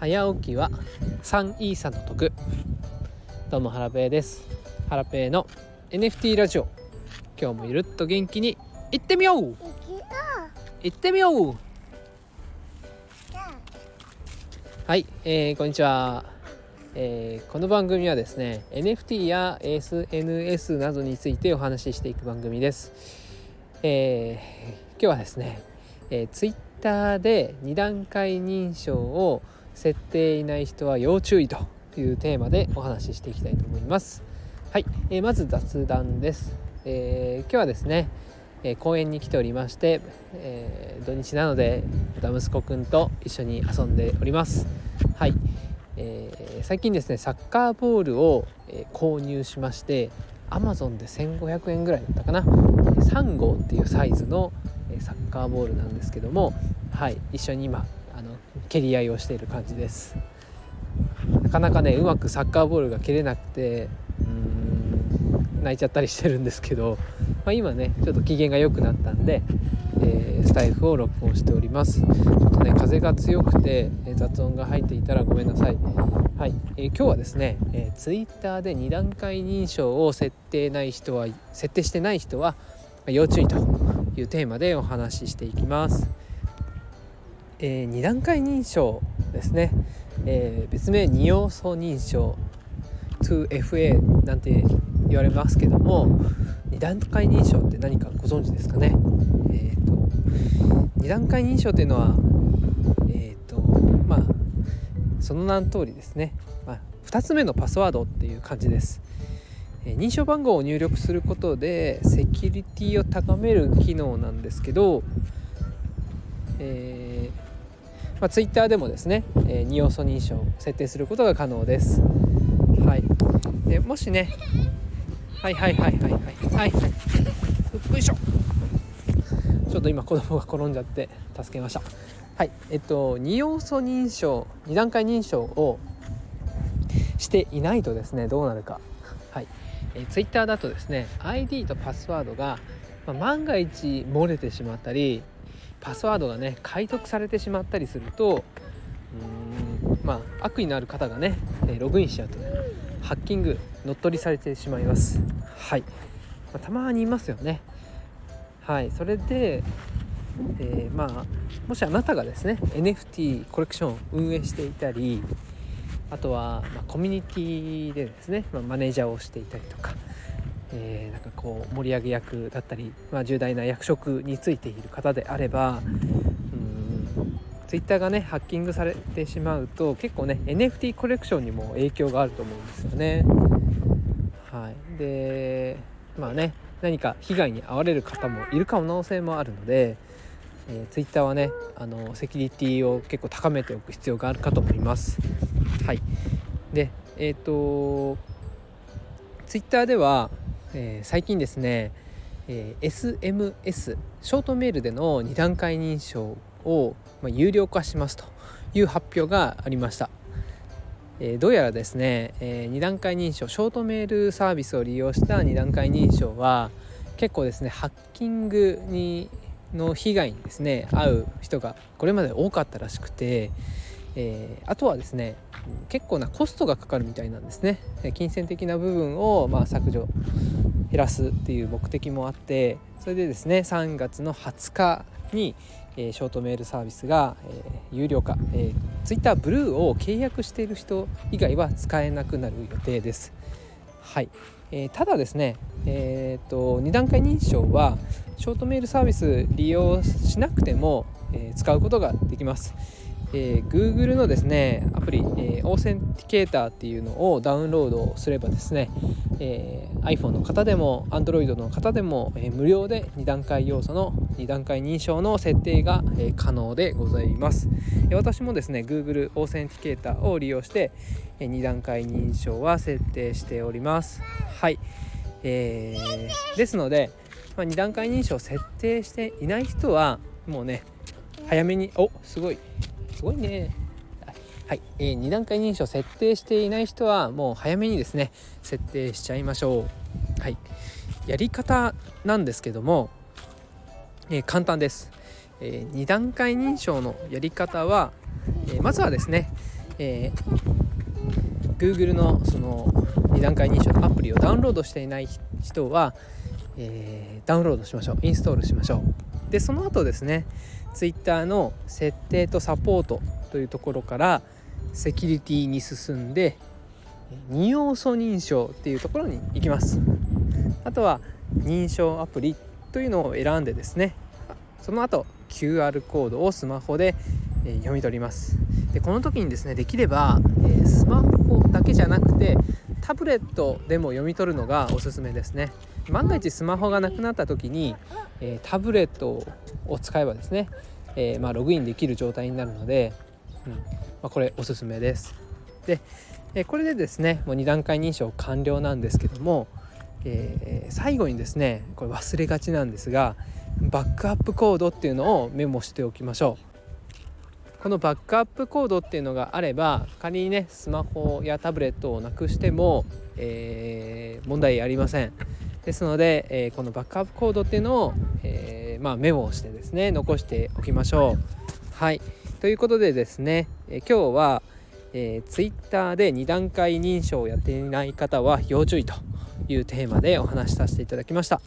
早起きは3イーサの得。どうもハラペーです。ハラペーの NFT ラジオ。今日もゆるっと元気に行ってみよう。行ってみよう。はい、えー、こんにちは、えー、この番組はですね NFT や SNS などについてお話ししていく番組です、えー、今日はですね、えー、Twitter で2段階認証を設定いない人は要注意というテーマでお話ししていきたいと思います。はい、えー、まず雑談です、えー、今日はですね、えー、公園に来ておりまして、え土日なのでまた息子くんと一緒に遊んでおります。はい、え最近ですねサッカーボールを、え購入しましてアマゾンで1500円ぐらいだったかな。3号っていうサイズのサッカーボールなんですけどもはい。一緒に今蹴り合いをしている感じです。なかなかねうまくサッカーボールが蹴れなくてうん泣いちゃったりしてるんですけど、まあ、今ねちょっと機嫌が良くなったんで、えー、スタイフを録音しております。ちょっとね風が強くて、え雑音が入っていたらごめんなさい。はい、えー、今日はですね、えー、Twitter で2段階認証を設定ない人は設定してない人は要注意というテーマでお話ししていきます。えー、2段階認証ですね、えー、別名2要素認証。2FA なんて言われますけども2段階認証って何かご存知ですかね、えーと、2段階認証というのはえ、ー、とまあその名の通りですね、まあ、2つ目のパスワードっていう感じです、え認証番号を入力することでセキュリティを高める機能なんですけど、えーまあ、Twitter でもですね、えー、2要素認証を設定することが可能です。はい、でもしねはいはいはいはいはいはいよいしょ。ちょっと今子供が転んじゃって助けました。はい。えっと2要素認証2段階認証をしていないとですねどうなるか。はい、えー、Twitter だとですね ID とパスワードが、まあ、万が一漏れてしまったりパスワードがね解読されてしまったりするとうんまあ悪意のある方がねログインしちゃうとねハッキング乗っ取りされてしまいます。はい、まあ、たまにいますよね。はい。それで、えー、まあもしあなたがですね NFT コレクションを運営していたりあとは、まあ、コミュニティでですね、まあ、マネージャーをしていたりとかえー、なんかこう盛り上げ役だったり、まあ、重大な役職についている方であればうんツイッターがねハッキングされてしまうと結構ね NFT コレクションにも影響があると思うんですよね。はい、でまあね何か被害に遭われる方もいる可能性もあるので、えー、ツイッターはねあのセキュリティを結構高めておく必要があるかと思います。はい、でえっ、ー、とツイッターではえー、最近ですね、えー、SMS ショートメールでの2段階認証を、まあ、有料化しますという発表がありました、えー、どうやらですね、え2段階認証ショートメールサービスを利用した2段階認証は結構ですねハッキングにの被害にですね遭う人がこれまで多かったらしくて、えー、あとはですね結構なコストがかかるみたいなんですね金銭的な部分をま削除減らすっていう目的もあってそれでですね3月の20日に、えー、ショートメールサービスが、えー、有料化、えー、Twitter ブルーを契約している人以外は使えなくなる予定です。はい、えー、ただですね、えーと、2段階認証はショートメールサービス利用しなくても、え、使うことができます。えー、Google のですねアプリ、えー、 Authenticator っていうのをダウンロードすればですね、えー、iPhone の方でも Android の方でも、えー、無料で2段階要素の2段階認証の設定が、えー、可能でございます、えー、私もですね Google オーセンティケーターを利用して、えー、2段階認証は設定しております。はい、えー、ですので、まあ、2段階認証設定していない人はもうね早めにおすごい。すごいね。はい、えー、2段階認証設定していない人はもう早めにですね設定しちゃいましょう。はい。やり方なんですけども、えー、簡単です、えー、2段階認証のやり方は、えー、まずはですね、え、Google のその2段階認証のアプリをダウンロードしていない人は、え、ダウンロードしましょう。インストールしましょう。でその後ですね Twitter の設定とサポートというところからセキュリティに進んで2要素認証っていうところに行きます。あとは認証アプリというのを選んでですねその後 QR コードをスマホで読み取ります。でこの時にですねできればスマホだけじゃなくてタブレットでも読み取るのがおすすめですね。万が一スマホがなくなった時に、えタブレットを使えばですね、え、まあ、ログインできる状態になるので、うんまあ、これおすすめです。で、えこれでですねもう2段階認証完了なんですけども、えー、最後にですねこれ忘れがちなんですがバックアップコードっていうのをメモしておきましょう。このバックアップコードっていうのがあれば仮にねスマホやタブレットをなくしても、えー、問題ありません。ですので、えー、このバックアップコードっていうのを、えー、まあ、メモをしてですね残しておきましょう。はい。ということでですね、え今日は、えー、Twitter で2段階認証をやっていない方は要注意というテーマでお話しさせていただきました、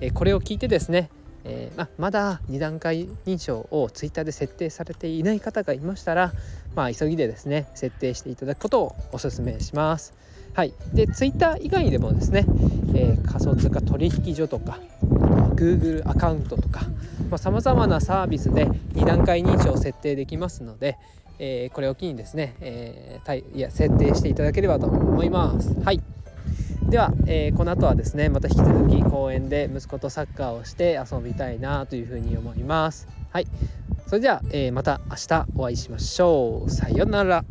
えこれを聞いてですねえー、ままだ2段階認証を Twitter で設定されていない方がいましたら、まあ、急ぎでですね設定していただくことをお勧めします。はい、で Twitter 以外でもですね、えー、仮想通貨取引所とか Google アカウントとかさまざ、まなサービスで2段階認証を設定できますので、えー、これを機にですね、えー、いや設定していただければと思います。はい。では、えー、この後はですねまた引き続き公園で息子とサッカーをして遊びたいなというふうに思います。はい。それでは、えー、また明日お会いしましょう。さようなら。